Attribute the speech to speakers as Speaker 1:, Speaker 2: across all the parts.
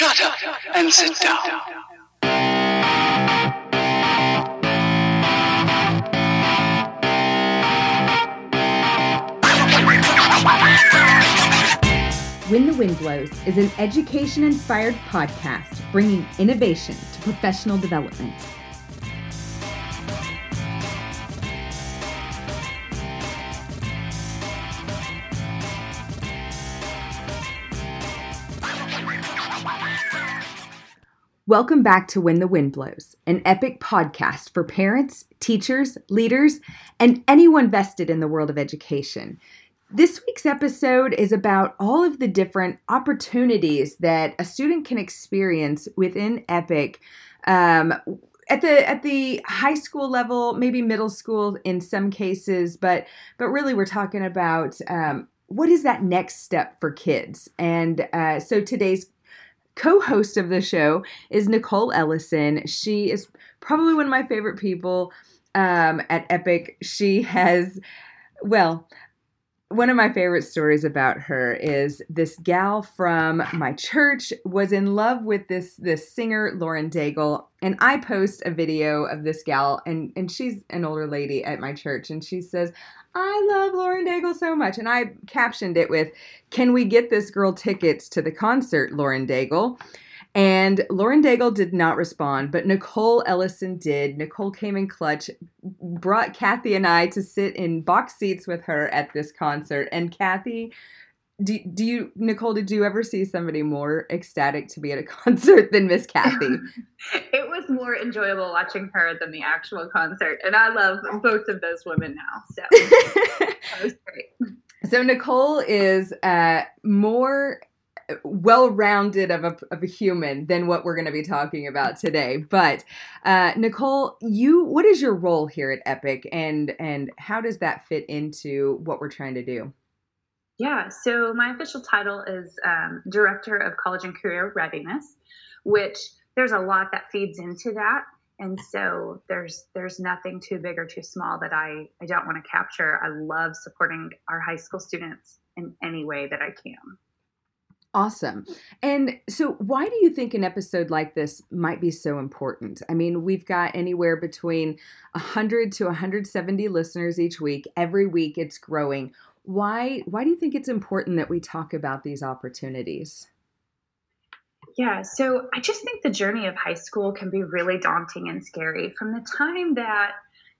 Speaker 1: Shut up and sit down.
Speaker 2: When the Wind Blows is an education inspired podcast bringing innovation to professional development. Welcome back to When the Wind Blows, an epic podcast for parents, teachers, leaders, and anyone vested in the world of education. This week's episode is about all of the different opportunities that a student can experience within Epic um, at the at the high school level, maybe middle school in some cases, but but really we're talking about um, what is that next step for kids. And uh, so today's co-host of the show is Nicole Ellison. She is probably one of my favorite people um, at Epic. She has well one of my favorite stories about her is this gal from my church was in love with this this singer Lauren Daigle and I post a video of this gal and and she's an older lady at my church and she says I love Lauren Daigle so much and I captioned it with can we get this girl tickets to the concert Lauren Daigle and Lauren Daigle did not respond, but Nicole Ellison did. Nicole came in clutch, brought Kathy and I to sit in box seats with her at this concert. And Kathy, do, do you, Nicole, did you ever see somebody more ecstatic to be at a concert than Miss Kathy?
Speaker 3: it was more enjoyable watching her than the actual concert. And I love both of those women now. So that was great.
Speaker 2: So Nicole is uh, more well-rounded of a, of a human than what we're going to be talking about today. But uh, nicole you what is your role here at epic and and how does that fit into what we're trying to do?
Speaker 3: Yeah so my official title is um, director of college and career readiness which there's a lot that feeds into that. And so there's there's nothing too big or too small that i i don't want to capture. I love supporting our high school students in any way that i can
Speaker 2: Awesome. And so, why do you think an episode like this might be so important? I mean, we've got anywhere between 100 to 170 listeners each week. Every week it's growing. Why why do you think it's important that we talk about these opportunities?
Speaker 3: Yeah, so I just think the journey of high school can be really daunting and scary from the time that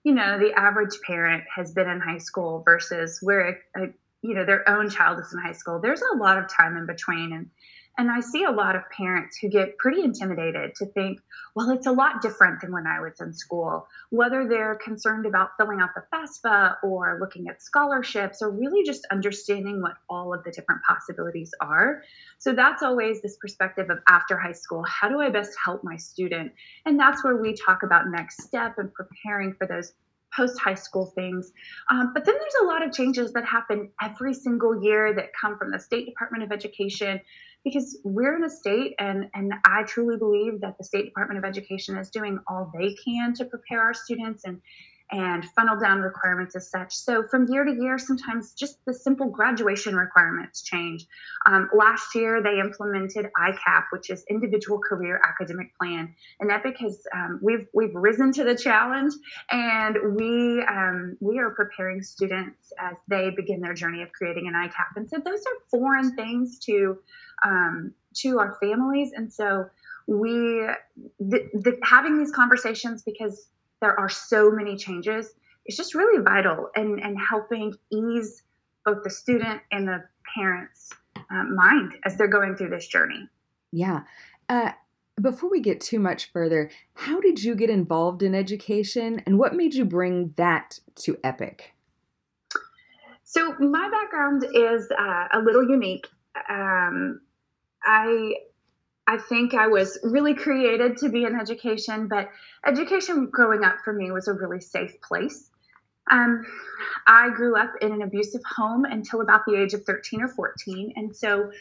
Speaker 3: you know the average parent has been in high school versus where a, a you know their own child is in high school there's a lot of time in between. And and i see a lot of parents who get pretty intimidated to think well it's a lot different than when i was in school. Whether they're concerned about filling out the fafsa or looking at scholarships or really just understanding what all of the different possibilities are. So that's always this perspective of after high school how do i best help my student? And that's where we talk about next step and preparing for those post high school things. Um, but then there's a lot of changes that happen every single year that come from the State Department of Education because we're in a state and and I truly believe that the State Department of Education is doing all they can to prepare our students and and funnel down requirements as such. So from year to year, sometimes just the simple graduation requirements change. Um, last year, they implemented ICAP, which is Individual Career Academic Plan, and Epic has um, we've we've risen to the challenge, and we um, we are preparing students as they begin their journey of creating an ICAP. And so those are foreign things to um, to our families, and so we the, the, having these conversations because there are so many changes it's just really vital and and helping ease both the student and the parents uh, mind as they're going through this journey.
Speaker 2: Yeah. Uh, before we get too much further how did you get involved in education and what made you bring that to epic?
Speaker 3: So my background is uh, a little unique. Um, i I think I was really created to be in education, but education growing up for me was a really safe place. Um, I grew up in an abusive home until about the age of 13 or 14. And so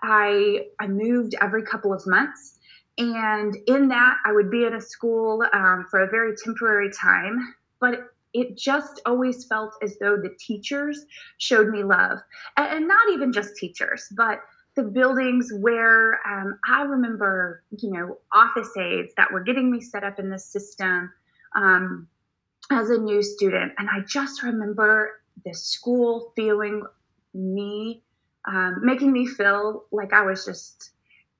Speaker 3: I, I moved every couple of months. And in that, I would be in a school um, for a very temporary time, but it just always felt as though the teachers showed me love. And, and not even just teachers, but the buildings where um, I remember, you know, office aides that were getting me set up in the system um, as a new student. And I just remember the school feeling me, um, making me feel like I was just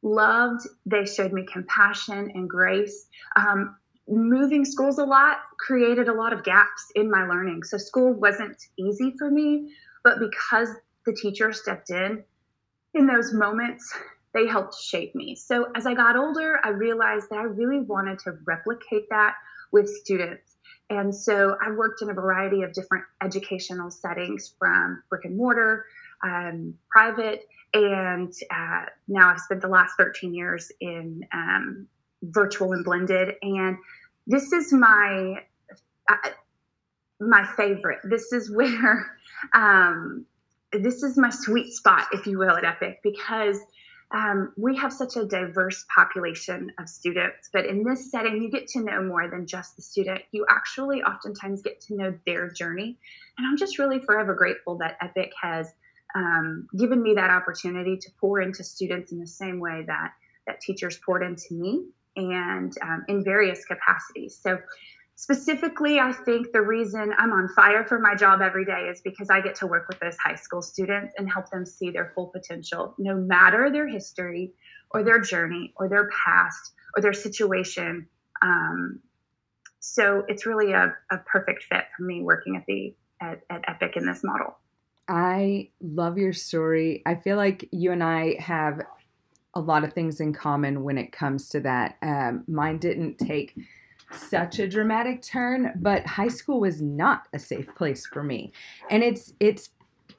Speaker 3: loved. They showed me compassion and grace. Um, moving schools a lot created a lot of gaps in my learning. So school wasn't easy for me, but because the teacher stepped in in those moments, they helped shape me. So as I got older, I realized that I really wanted to replicate that with students. And so I worked in a variety of different educational settings from brick and mortar, um, private, and uh, now I've spent the last 13 years in um, virtual and blended. And this is my uh, my favorite. This is where um, this is my sweet spot, if you will, at Epic because um, we have such a diverse population of students. But in this setting, you get to know more than just the student. You actually oftentimes get to know their journey. And I'm just really forever grateful that Epic has um, given me that opportunity to pour into students in the same way that that teachers poured into me and um, in various capacities. So specifically, I think the reason I'm on fire for my job every day is because I get to work with those high school students and help them see their full potential, no matter their history or their journey or their past or their situation. Um, so it's really a, a perfect fit for me working at the at, at Epic in this model.
Speaker 2: I love your story. I feel like you and I have a lot of things in common when it comes to that. Um, mine didn't take such a dramatic turn, but high school was not a safe place for me, and it's it's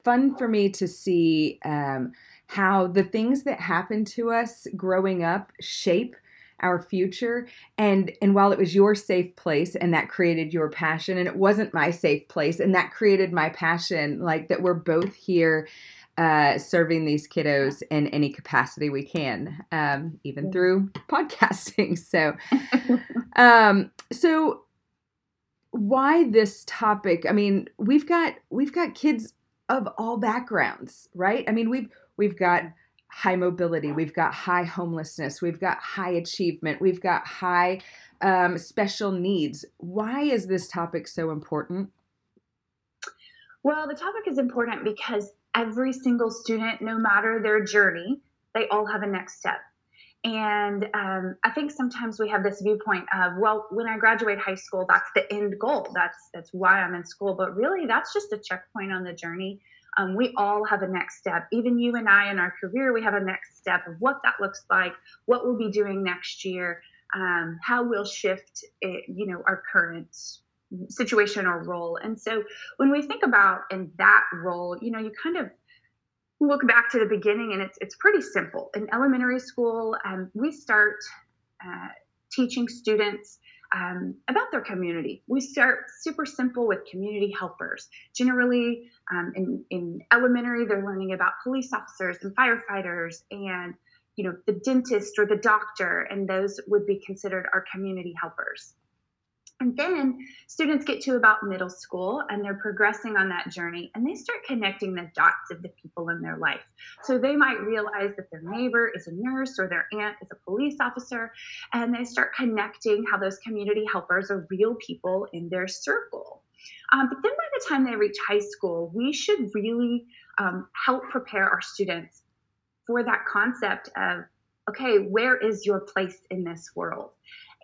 Speaker 2: fun for me to see um, how the things that happen to us growing up shape our future. And and while it was your safe place and that created your passion and it wasn't my safe place and that created my passion like that we're both here uh, serving these kiddos in any capacity we can um, even through podcasting. So um, so why this topic i mean we've got we've got kids of all backgrounds right i mean we've we've got high mobility, we've got high homelessness, we've got high achievement, we've got high um, special needs. Why is this topic so important?
Speaker 3: Well, the topic is important because every single student, no matter their journey, they all have a next step. And um, I think sometimes we have this viewpoint of, well, when I graduate high school, that's the end goal. That's that's why I'm in school. But really, that's just a checkpoint on the journey um, we all have a next step. Even you and I in our career, we have a next step of what that looks like, what we'll be doing next year, um, how we'll shift, it, you know, our current situation or role. And so when we think about in that role, you know, you kind of look back to the beginning and it's it's pretty simple. In elementary school, um, we start uh, teaching students um, about their community. We start super simple with community helpers. Generally, um, in, in elementary, they're learning about police officers and firefighters and you know the dentist or the doctor, and those would be considered our community helpers. And then students get to about middle school and they're progressing on that journey and they start connecting the dots of the people in their life. So they might realize that their neighbor is a nurse or their aunt is a police officer, and they start connecting how those community helpers are real people in their circle. Um, but then by the time they reach high school, we should really um, help prepare our students for that concept of okay, where is your place in this world?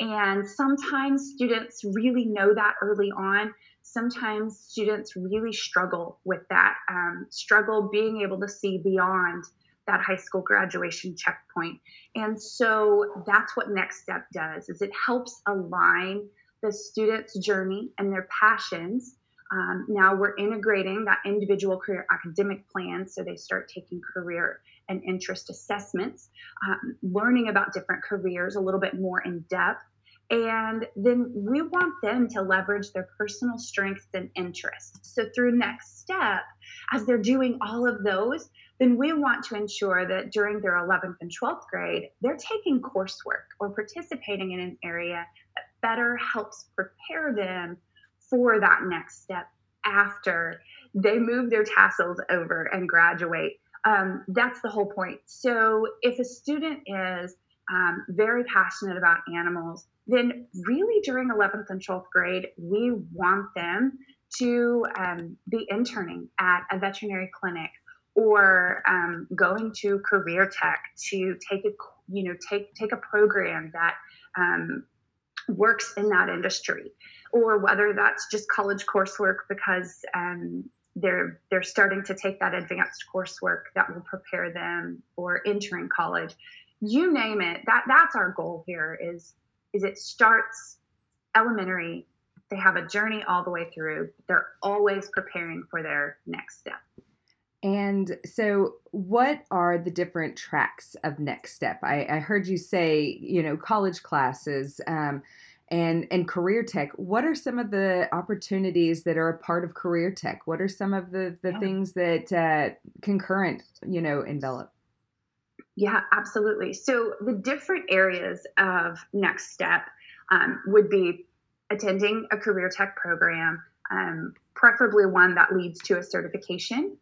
Speaker 3: And sometimes students really know that early on. Sometimes students really struggle with that, um, struggle being able to see beyond that high school graduation checkpoint. And so that's what Next Step does is it helps align the student's journey and their passions. Um, now we're integrating that individual career academic plan so they start taking career and interest assessments, um, learning about different careers a little bit more in depth and then we want them to leverage their personal strengths and interests. So, through next step, as they're doing all of those, then we want to ensure that during their 11th and 12th grade, they're taking coursework or participating in an area that better helps prepare them for that next step after they move their tassels over and graduate um, that's the whole point. So if a student is um, very passionate about animals, then really during 11th and 12th grade, we want them to um, be interning at a veterinary clinic or um, going to career tech to take a you know take take a program that um, works in that industry. Or whether that's just college coursework because um, they're they're starting to take that advanced coursework that will prepare them for entering college. You name it. That that's our goal here is is it starts elementary they have a journey all the way through they're always preparing for their next step
Speaker 2: and so, what are the different tracks of Next Step? I, I heard you say, you know, college classes um, and and career tech. What are some of the opportunities that are a part of career tech? What are some of the the yeah. things that uh, concurrent, you know, envelop?
Speaker 3: Yeah, absolutely. So the different areas of Next Step um, would be attending a career tech program, um, preferably one that leads to a certification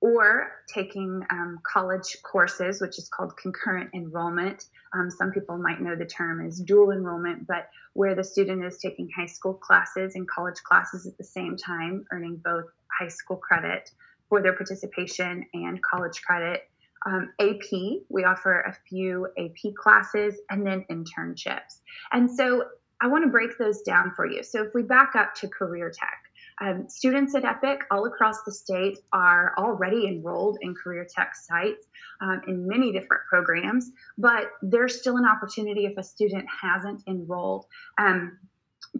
Speaker 3: or taking um, college courses, which is called concurrent enrollment. Um, some people might know the term as dual enrollment, but where the student is taking high school classes and college classes at the same time, earning both high school credit for their participation and college credit. Um, AP, we offer a few AP classes and then internships. And so I want to break those down for you. So if we back up to career tech, um, students at EPIC all across the state are already enrolled in career tech sites um, in many different programs, but there's still an opportunity if a student hasn't enrolled. Um,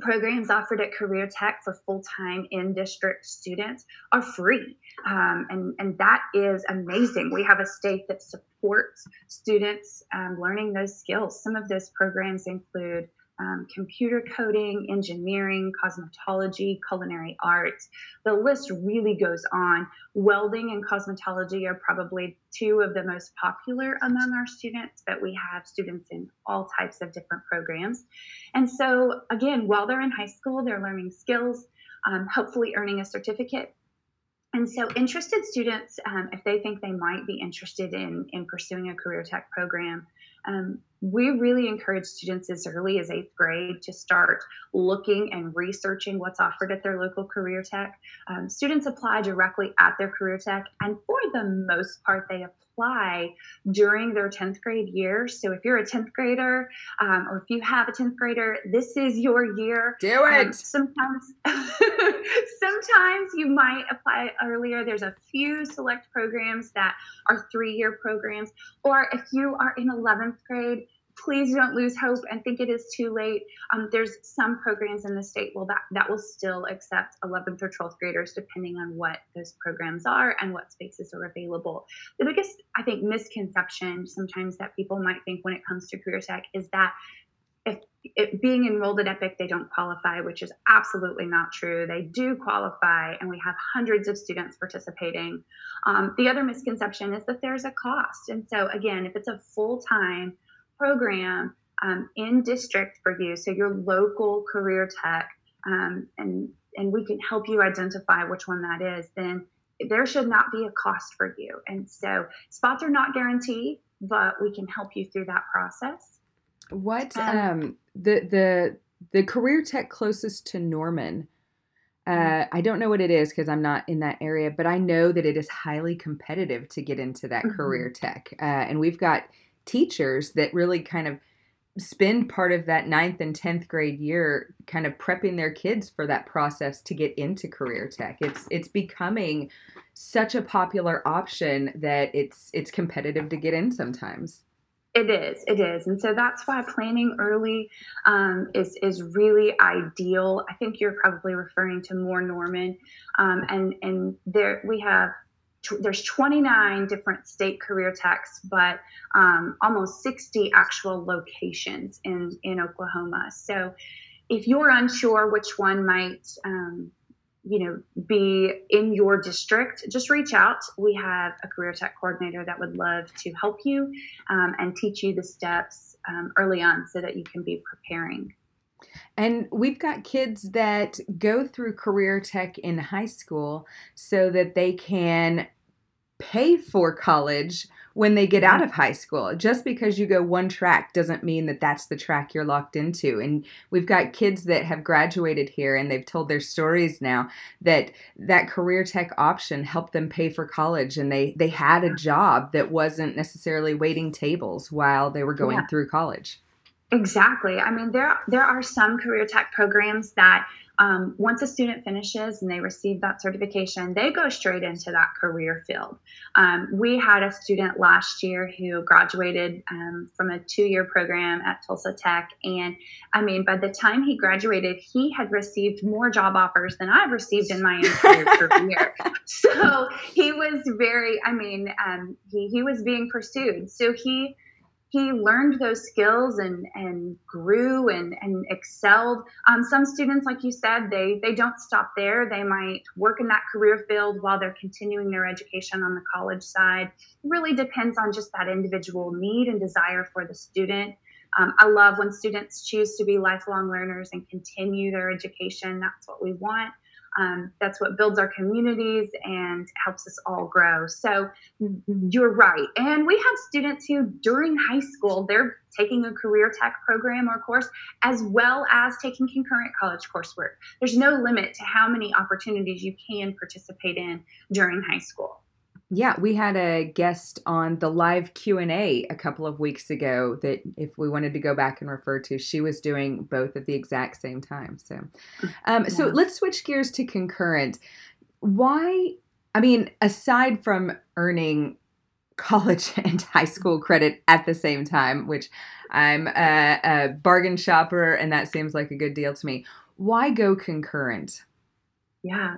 Speaker 3: programs offered at Career Tech for full-time in-district students are free, um, and and that is amazing. We have a state that supports students um, learning those skills. Some of those programs include um, computer coding, engineering, cosmetology, culinary arts. The list really goes on. Welding and cosmetology are probably two of the most popular among our students, but we have students in all types of different programs. And so, again, while they're in high school, they're learning skills, um, hopefully earning a certificate. And so, interested students, um, if they think they might be interested in, in pursuing a career tech program, um, we really encourage students as early as eighth grade to start looking and researching what's offered at their local career tech. Um, students apply directly at their career tech, and for the most part, they apply during their 10th grade year. So if you're a 10th grader um, or if you have a 10th grader, this is your year.
Speaker 2: Do um, it.
Speaker 3: Um, sometimes, sometimes you might apply earlier. There's a few select programs that are three year programs, or if you are in 11th grade, please don't lose hope and think it is too late. Um, there's some programs in the state will that that will still accept 11th or 12th graders depending on what those programs are and what spaces are available. The biggest I think misconception sometimes that people might think when it comes to career tech is that if, if being enrolled at Epic they don't qualify, which is absolutely not true. They do qualify, and we have hundreds of students participating. Um, the other misconception is that there's a cost, and so again, if it's a full time program um, in district for you, so your local career tech, um, and and we can help you identify which one that is, then there should not be a cost for you. And so spots are not guaranteed, but we can help you through that process.
Speaker 2: What um, um the the the career tech closest to Norman? Uh, I don't know what it is because I'm not in that area, but I know that it is highly competitive to get into that mm-hmm. career tech. Uh, and we've got teachers that really kind of spend part of that ninth and 10th grade year kind of prepping their kids for that process to get into career tech. It's it's becoming such a popular option that it's it's competitive to get in sometimes.
Speaker 3: It is it is. And so that's why planning early um, is is really ideal. I think you're probably referring to more Norman um, and and there we have there's 29 different state career techs, but um, almost 60 actual locations in in Oklahoma. So, if you're unsure which one might, um, you know, be in your district, just reach out. We have a career tech coordinator that would love to help you um, and teach you the steps um, early on, so that you can be preparing.
Speaker 2: And we've got kids that go through career tech in high school so that they can pay for college when they get out mm-hmm. of high school. Just because you go one track doesn't mean that that's the track you're locked into. And we've got kids that have graduated here and they've told their stories now that that career tech option helped them pay for college and they they had a job that wasn't necessarily waiting tables while they were going yeah. through college.
Speaker 3: Exactly. I mean, there there are some career tech programs that um, once a student finishes and they receive that certification, they go straight into that career field. Um, we had a student last year who graduated um, from a two year program at Tulsa Tech. And I mean, by the time he graduated, he had received more job offers than I've received in my entire career. So he was very, I mean, um, he, he was being pursued. So he, he learned those skills and and grew and and excelled. Um, some students, like you said, they they don't stop there. They might work in that career field while they're continuing their education on the college side. It really depends on just that individual need and desire for the student. Um, I love when students choose to be lifelong learners and continue their education. That's what we want. Um, that's what builds our communities and helps us all grow. So you're right. And we have students who, during high school, they're taking a career tech program or course, as well as taking concurrent college coursework. There's no limit to how many opportunities you can participate in during high school.
Speaker 2: Yeah, we had a guest on the live Q&A a couple of weeks ago that if we wanted to go back and refer to, she was doing both at the exact same time. So um, yeah. so let's switch gears to concurrent. Why I mean, aside from earning college and high school credit at the same time, which I'm a, a bargain shopper and that seems like a good deal to me. Why go concurrent?
Speaker 3: Yeah.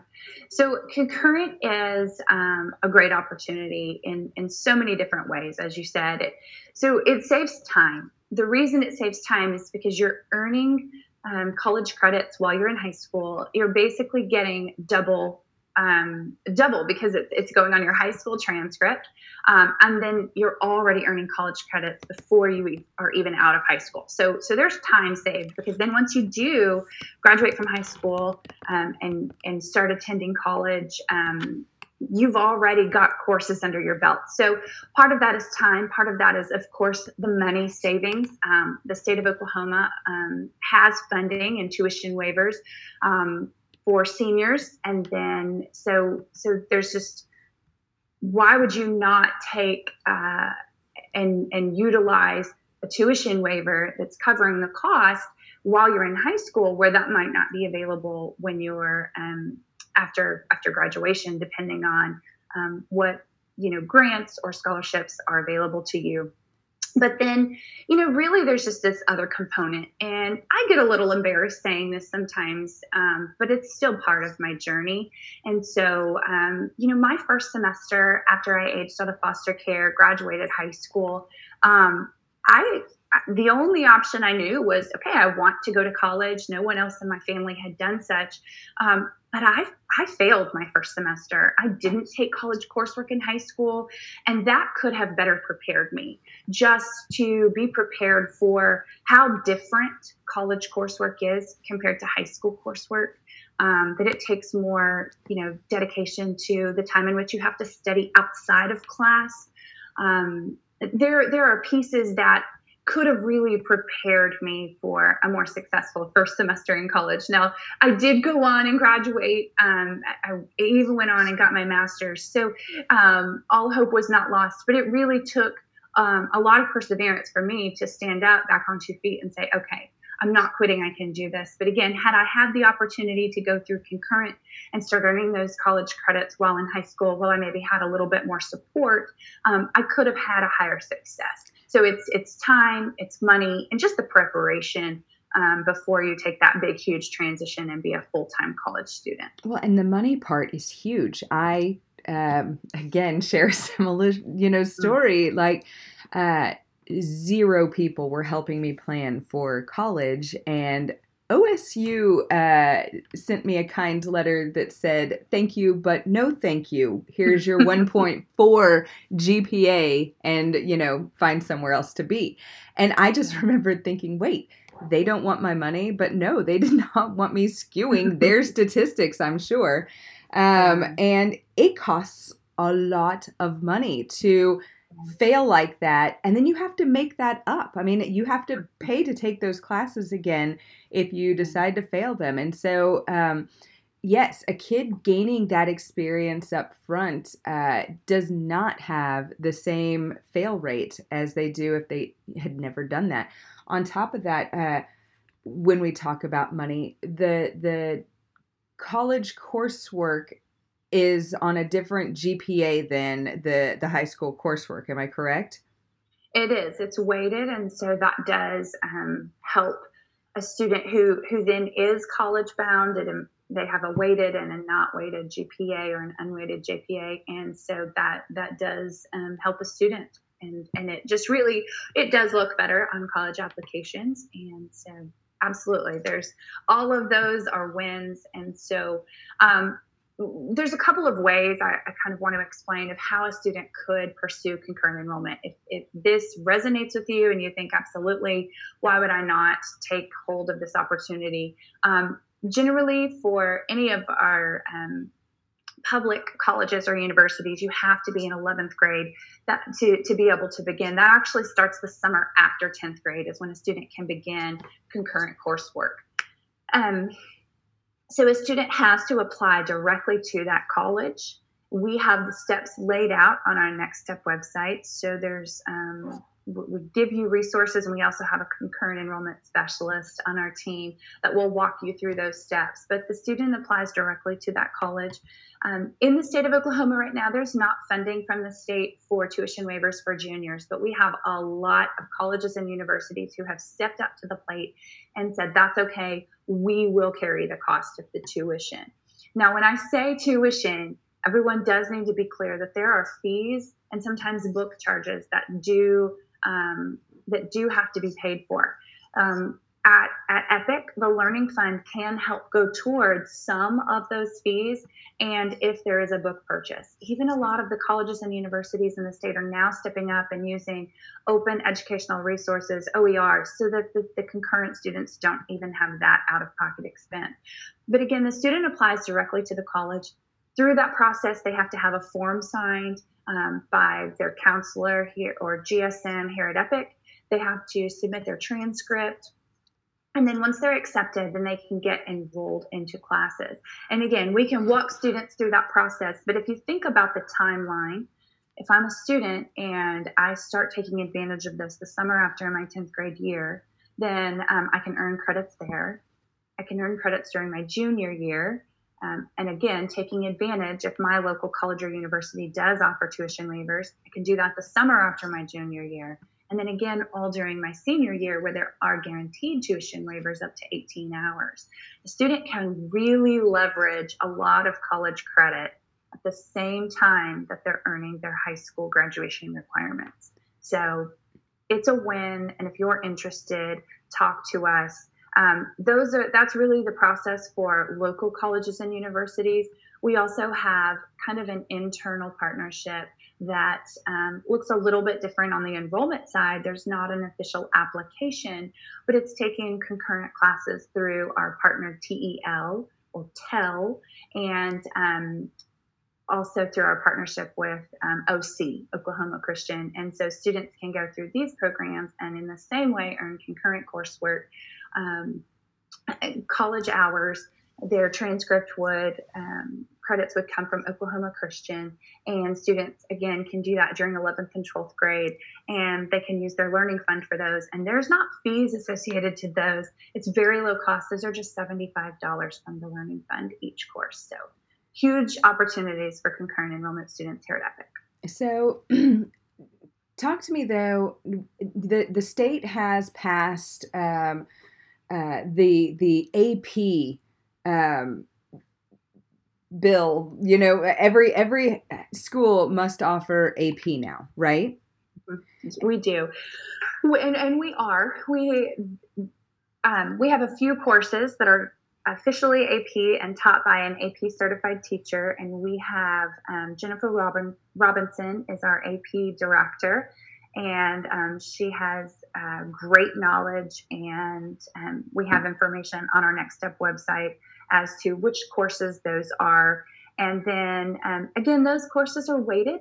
Speaker 3: So concurrent is um, a great opportunity in, in so many different ways, as you said. It, so it saves time. The reason it saves time is because you're earning um, college credits while you're in high school. You're basically getting double um, double because it, it's going on your high school transcript. Um, and then you're already earning college credits before you are even out of high school. So, so there's time saved because then once you do graduate from high school um, and, and start attending college, um, you've already got courses under your belt. So part of that is time. Part of that is, of course, the money savings. Um, the state of Oklahoma um, has funding and tuition waivers um, for seniors and then so so there's just why would you not take uh, and and utilize a tuition waiver that's covering the cost while you're in high school where that might not be available when you're um, after after graduation depending on um, what you know grants or scholarships are available to you but then, you know, really there's just this other component. And I get a little embarrassed saying this sometimes, um, but it's still part of my journey. And so, um, you know, my first semester after I aged out of foster care, graduated high school, um, I the only option I knew was okay, I want to go to college. No one else in my family had done such. Um, but I, I failed my first semester. I didn't take college coursework in high school, and that could have better prepared me just to be prepared for how different college coursework is compared to high school coursework. Um, that it takes more, you know, dedication to the time in which you have to study outside of class. Um, there, there are pieces that could have really prepared me for a more successful first semester in college. Now, I did go on and graduate. Um, I even went on and got my master's. So um, all hope was not lost, but it really took um, a lot of perseverance for me to stand up back on two feet and say, okay, I'm not quitting. I can do this. But again, had I had the opportunity to go through concurrent and start earning those college credits while in high school, while I maybe had a little bit more support, um, I could have had a higher success. So it's it's time, it's money, and just the preparation um, before you take that big, huge transition and be a full time college student.
Speaker 2: Well, and the money part is huge. I um, again share a similar, you know, story. Mm-hmm. Like uh, zero people were helping me plan for college, and OSU uh, sent me a kind letter that said, Thank you, but no thank you. Here's your 1.4 GPA, and, you know, find somewhere else to be. And I just remembered thinking, wait, they don't want my money, but no, they did not want me skewing their statistics, I'm sure. Um, and it costs a lot of money to fail like that and then you have to make that up. I mean you have to pay to take those classes again if you decide to fail them. And so um, yes a kid gaining that experience up front uh, does not have the same fail rate as they do if they had never done that. On top of that uh, when we talk about money the the college coursework is on a different GPA than the the high school coursework. Am I correct?
Speaker 3: It is. It's weighted, and so that does um, help a student who who then is college bound. And they have a weighted and a not weighted GPA or an unweighted GPA, and so that that does um, help a student. And and it just really it does look better on college applications. And so absolutely, there's all of those are wins. And so um, there's a couple of ways I, I, kind of want to explain of how a student could pursue concurrent enrollment. If, if, this resonates with you and you think absolutely, why would I not take hold of this opportunity? Um, generally, for any of our um, public colleges or universities, you have to be in 11th grade that, to, to be able to begin. That actually starts the summer after 10th grade, is when a student can begin concurrent coursework. Um, so a student has to apply directly to that college. We have the steps laid out on our Next Step website. So there's um, we give you resources, and we also have a concurrent enrollment specialist on our team that will walk you through those steps. But the student applies directly to that college. Um, in the state of Oklahoma right now, there's not funding from the state for tuition waivers for juniors, but we have a lot of colleges and universities who have stepped up to the plate and said, that's okay, we will carry the cost of the tuition. Now, when I say tuition, everyone does need to be clear that there are fees and sometimes book charges that do um, that do have to be paid for. Um, at, at Epic, the Learning Fund can help go towards some of those fees. And if there is a book purchase, even a lot of the colleges and universities in the state are now stepping up and using open educational resources, OER, so that the, the concurrent students don't even have that out of pocket expense. But again, the student applies directly to the college. Through that process, they have to have a form signed um, by their counselor here or GSM here at Epic. They have to submit their transcript. And then once they're accepted, then they can get enrolled into classes. And again, we can walk students through that process. But if you think about the timeline, if I'm a student and I start taking advantage of this the summer after my 10th grade year, then um, I can earn credits there. I can earn credits during my junior year. Um, and again, taking advantage if my local college or university does offer tuition waivers, I can do that the summer after my junior year. And then again, all during my senior year, where there are guaranteed tuition waivers up to 18 hours. A student can really leverage a lot of college credit at the same time that they're earning their high school graduation requirements. So it's a win. And if you're interested, talk to us. Um, those are that's really the process for local colleges and universities. We also have kind of an internal partnership that um, looks a little bit different on the enrollment side. There's not an official application, but it's taking concurrent classes through our partner TEL or TEL, and um, also through our partnership with um, OC, Oklahoma Christian. And so students can go through these programs and in the same way earn concurrent coursework um, college hours, their transcript would um, credits would come from Oklahoma Christian, and students again can do that during 11th and 12th grade, and they can use their learning fund for those. And there's not fees associated to those; it's very low cost. Those are just $75 from the learning fund each course. So huge opportunities for concurrent enrollment students here at Epic.
Speaker 2: So. talk to me though the the state has passed um, uh, the the AP um, bill. You know, every every school must offer AP now, right?
Speaker 3: We do, and, and we are we um, we have a few courses that are officially AP and taught by an AP certified teacher, and we have um, Jennifer Robin, Robinson is our AP director, and um, she has uh, great knowledge, and um, we have information on our Next Step website as to which courses those are. and then um, again, those courses are weighted.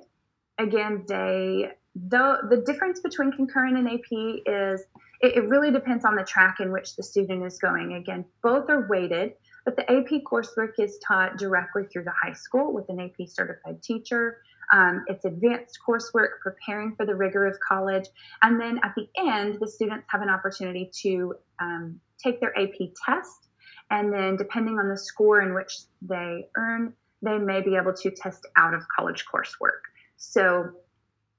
Speaker 3: Again, they the the difference between concurrent and AP is it, it really depends on the track in which the student is going. Again, both are weighted, but the AP coursework is taught directly through the high school with an AP certified teacher. Um, it's advanced coursework preparing for the rigor of college. And then at the end, the students have an opportunity to um, take their AP test. And then, depending on the score in which they earn, they may be able to test out of college coursework. So,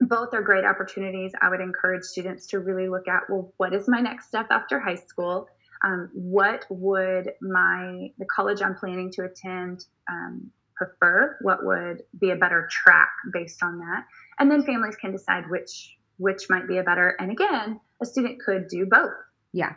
Speaker 3: both are great opportunities. I would encourage students to really look at well, what is my next step after high school? Um, what would my the college I'm planning to attend um, prefer? What would be a better track based on that? And then families can decide which which might be a better. And again, a student could do both.
Speaker 2: Yeah.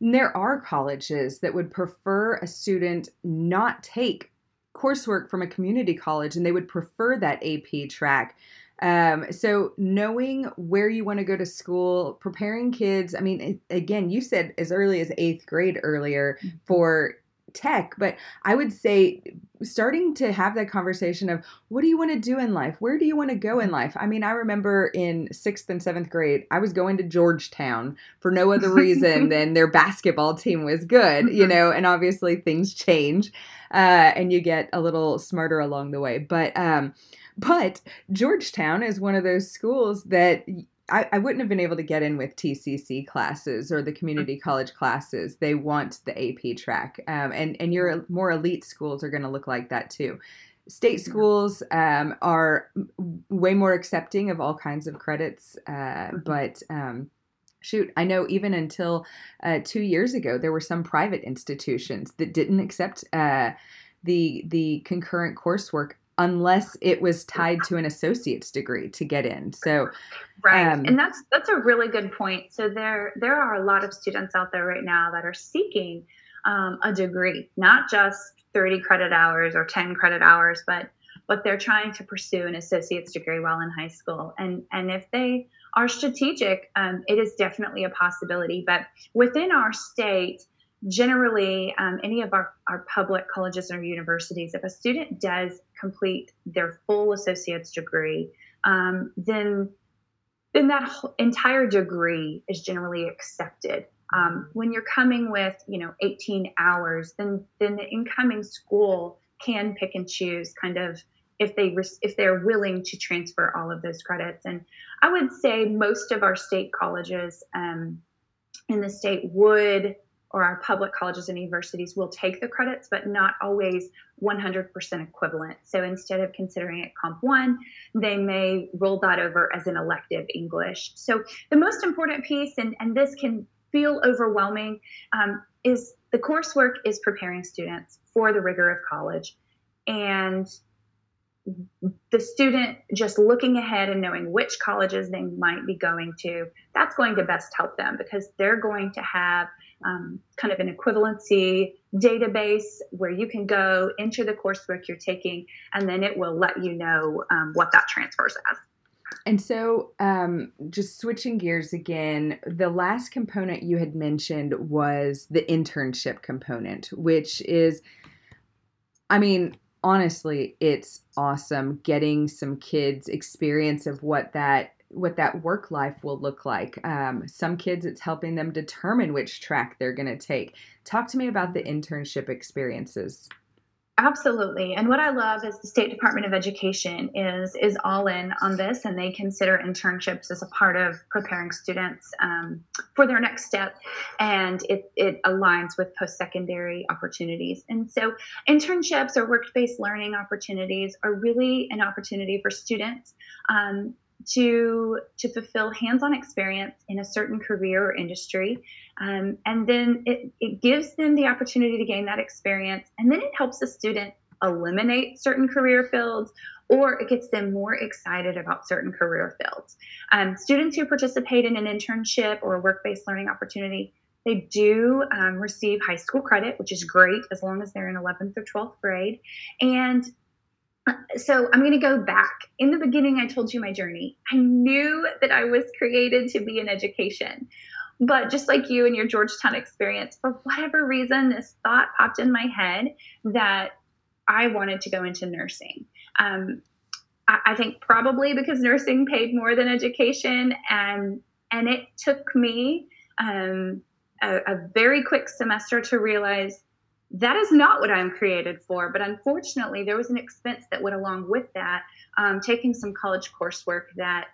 Speaker 2: And there are colleges that would prefer a student not take coursework from a community college and they would prefer that AP track. Um, so knowing where you want to go to school, preparing kids. I mean, again, you said as early as eighth grade earlier mm-hmm. for tech, but I would say starting to have that conversation of what do you want to do in life? Where do you want to go in life? I mean, I remember in sixth and seventh grade, I was going to Georgetown for no other reason than their basketball team was good, you mm-hmm. know, and obviously things change uh, and you get a little smarter along the way. But, um, but Georgetown is one of those schools that I, I, wouldn't have been able to get in with TCC classes or the community mm-hmm. college classes. They want the AP track, um, and and your more elite schools are going to look like that too. State schools um, are way more accepting of all kinds of credits, uh, mm-hmm. but um, shoot, I know even until uh, two years ago, there were some private institutions that didn't accept uh, the the concurrent coursework unless it was tied to an associate's degree to get in. So,
Speaker 3: right, um, and that's that's a really good point. So there there are a lot of students out there right now that are seeking um, a degree, not just 30 credit hours or 10 credit hours, but but they're trying to pursue an associate's degree while in high school. And and if they are strategic, um, it is definitely a possibility. But within our state, generally um, any of our, our public colleges or universities if a student does complete their full associate's degree um, then then that entire degree is generally accepted. Um, when you're coming with you know 18 hours then then the incoming school can pick and choose kind of if they if they're willing to transfer all of those credits. And i would say most of our state colleges um, in the state would or our public colleges and universities will take the credits, but not always 100% equivalent. So instead of considering it Comp 1, they may roll that over as an elective English. So the most important piece, and, and this can feel overwhelming, um, is the coursework is preparing students for the rigor of college. And the student just looking ahead and knowing which colleges they might be going to, that's going to best help them because they're going to have um, kind of an equivalency database where you can go enter the coursework you're taking, and then it will let you know um, what that transfers as.
Speaker 2: And so, um, just switching gears again, the last component you had mentioned was the internship component, which is, I mean, honestly, it's awesome getting some kids' experience of what that what that work life will look like. Um, some kids, it's helping them determine which track they're going to take. Talk to me about the internship experiences.
Speaker 3: Absolutely. And what I love is the State Department of Education is is all in on this, and they consider internships as a part of preparing students um, for their next step, and it it aligns with post secondary opportunities. And so, internships or work based learning opportunities are really an opportunity for students um, to to fulfill hands-on experience in a certain career or industry. Um, and then it, it gives them the opportunity to gain that experience. And then it helps the student eliminate certain career fields or it gets them more excited about certain career fields. Um, students who participate in an internship or a work-based learning opportunity they do um, receive high school credit, which is great as long as they're in 11th or 12th grade. And so I'm going to go back. In the beginning, I told you my journey. I knew that I was created to be in education. But just like you and your Georgetown experience, for whatever reason, this thought popped in my head that I wanted to go into nursing. Um, I, I think probably because nursing paid more than education, and and it took me um, a, a very quick semester to realize that is not what I'm created for. But unfortunately, there was an expense that went along with that, um, taking some college coursework that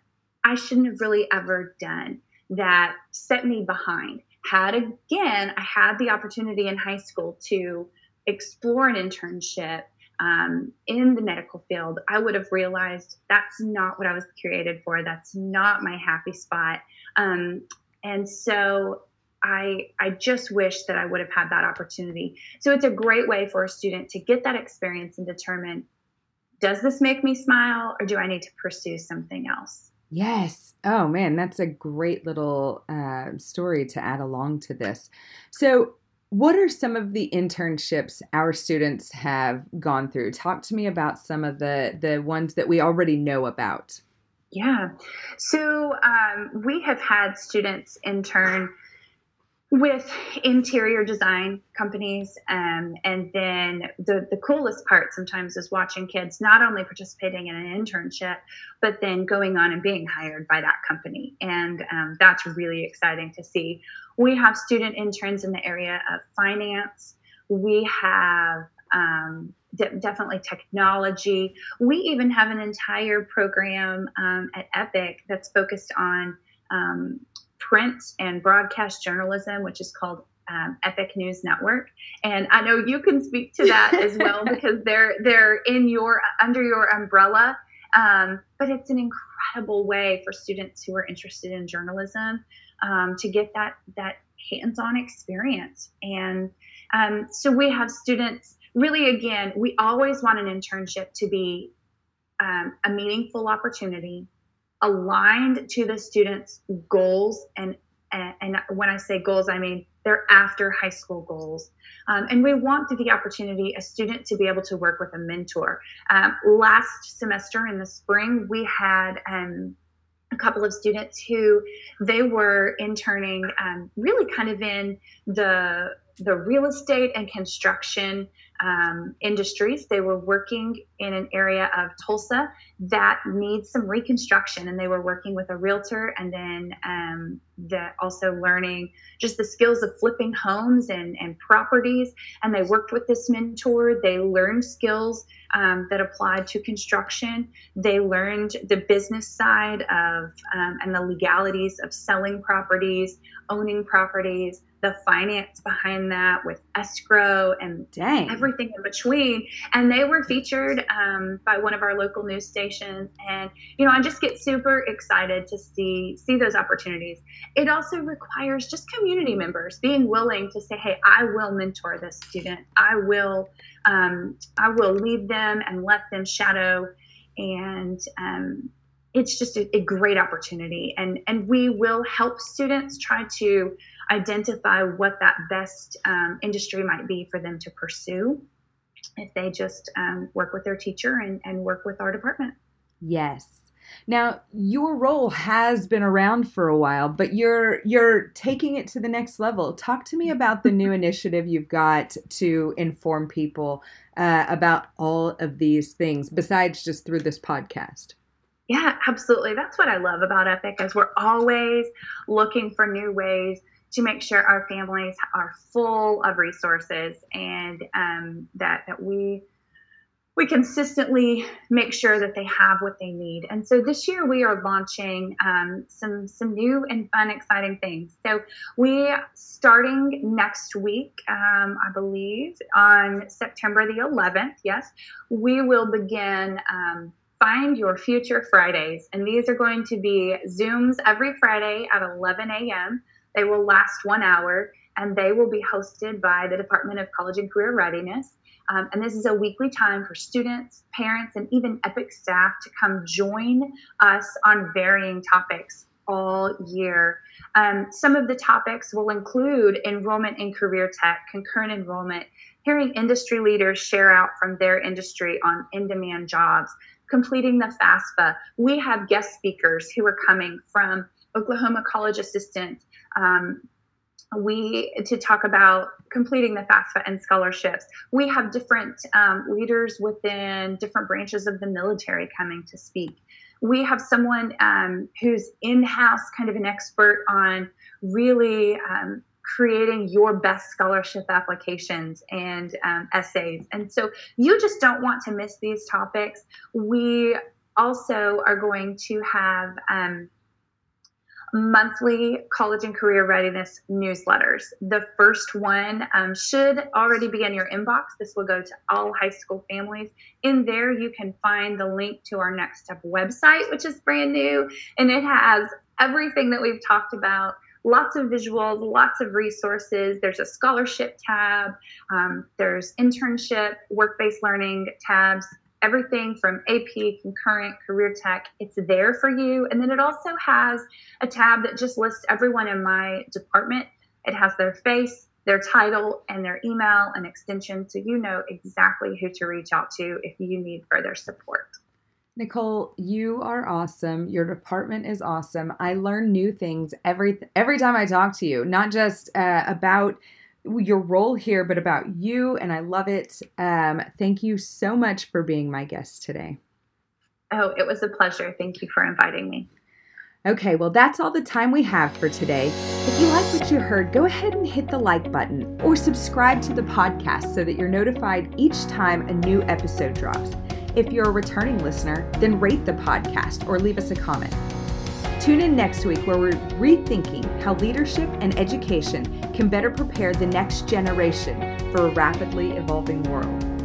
Speaker 3: I shouldn't have really ever done, that set me behind. Had again, I had the opportunity in high school to explore an internship um, in the medical field, I would have realized that's not what I was created for. That's not my happy spot. Um, and so I I just wish that I would have had that opportunity. So it's a great way for a student to get that experience and determine does this make me smile or do I need to pursue something else?
Speaker 2: Yes. Oh man, that's a great little uh, story to add along to this. So, what are some of the internships our students have gone through? Talk to me about some of the the ones that we already know about.
Speaker 3: Yeah. So um, we have had students intern with interior design companies um, and then the, the coolest part sometimes is watching kids not only participating in an internship but then going on and being hired by that company. And um, that's really exciting to see. We have student interns in the area of finance. We have um, de- definitely technology. We even have an entire program um, at epic that's focused on um, print and broadcast journalism, which is called um, Epic News Network, and I know you can speak to that as well because they're they're in your under your umbrella. Um, but it's an incredible way for students who are interested in journalism um, to get that that hands-on experience. And um, so we have students. Really, again, we always want an internship to be um, a meaningful opportunity aligned to the students' goals and and, when I say goals, I mean they're after high school goals. Um, and we want the opportunity, a student to be able to work with a mentor. Um, last semester in the spring, we had um, a couple of students who they were interning um, really kind of in the the real estate and construction um, industries. They were working in an area of Tulsa that needs some reconstruction, and they were working with a realtor, and then um, the, also learning just the skills of flipping homes and, and properties. And they worked with this mentor. They learned skills um, that applied to construction. They learned the business side of um, and the legalities of selling properties, owning properties the finance behind that with escrow and
Speaker 2: Dang.
Speaker 3: everything in between. And they were featured um, by one of our local news stations. And you know, I just get super excited to see see those opportunities. It also requires just community members being willing to say, "Hey, I will mentor this student. I will um, I will lead them and let them shadow." And um, it's just a, a, great opportunity and and we will help students try to identify what that best um, industry might be for them to pursue if they just um, work with their teacher and, and work with our department.
Speaker 2: Yes. Now, your role has been around for a while, but you're you're taking it to the next level. Talk to me about the new initiative you've got to inform people uh, about all of these things, besides just through this podcast.
Speaker 3: Yeah, absolutely. That's what I love about Epic is we're always looking for new ways to make sure our families are full of resources and um, that that we we consistently make sure that they have what they need. And so this year we are launching um, some some new and fun, exciting things. So we starting next week, um, I believe, on September the 11th. Yes, we will begin. Um, Find Your Future Fridays. And these are going to be Zooms every Friday at 11 a.m. They will last one hour and they will be hosted by the Department of College and Career Readiness. Um, and this is a weekly time for students, parents, and even EPIC staff to come join us on varying topics all year. Um, some of the topics will include enrollment in career tech, concurrent enrollment, hearing industry leaders share out from their industry on in demand jobs, completing the FAFSA. We have guest speakers who are coming from Oklahoma College Assistance, um, we to talk about completing the FAFSA and scholarships. We have different um, leaders within different branches of the military coming to speak. We have someone um, who's in-house, kind of an expert on really um, creating your best scholarship applications and um, essays. And so you just don't want to miss these topics. We also are going to have um, monthly college and career readiness newsletters. The first one um, should already be in your inbox. This will go to all high school families. In there, you can find the link to our Next Step website, which is brand new, and it has everything that we've talked about. Lots of visuals, lots of resources. There's a scholarship tab, um, there's internship, work based learning tabs, everything from AP, concurrent, career tech, it's there for you. And then it also has a tab that just lists everyone in my department. It has their face, their title, and their email and extension. So you know exactly who to reach out to if you need further support.
Speaker 2: Nicole, you are awesome. Your department is awesome. I learn new things every every time I talk to you, not just uh, about your role here, but about you, and I love it. Um, thank you so much for being my guest today.
Speaker 3: Oh, it was a pleasure. Thank you for inviting me.
Speaker 2: Okay, well, that's all the time we have for today. If you like what you heard, go ahead and hit the like button or subscribe to the podcast so that you're notified each time a new episode drops. If you're a returning listener, then rate the podcast or leave us a comment. Tune in next week where we're rethinking how leadership and education can better prepare the next generation for a rapidly evolving world.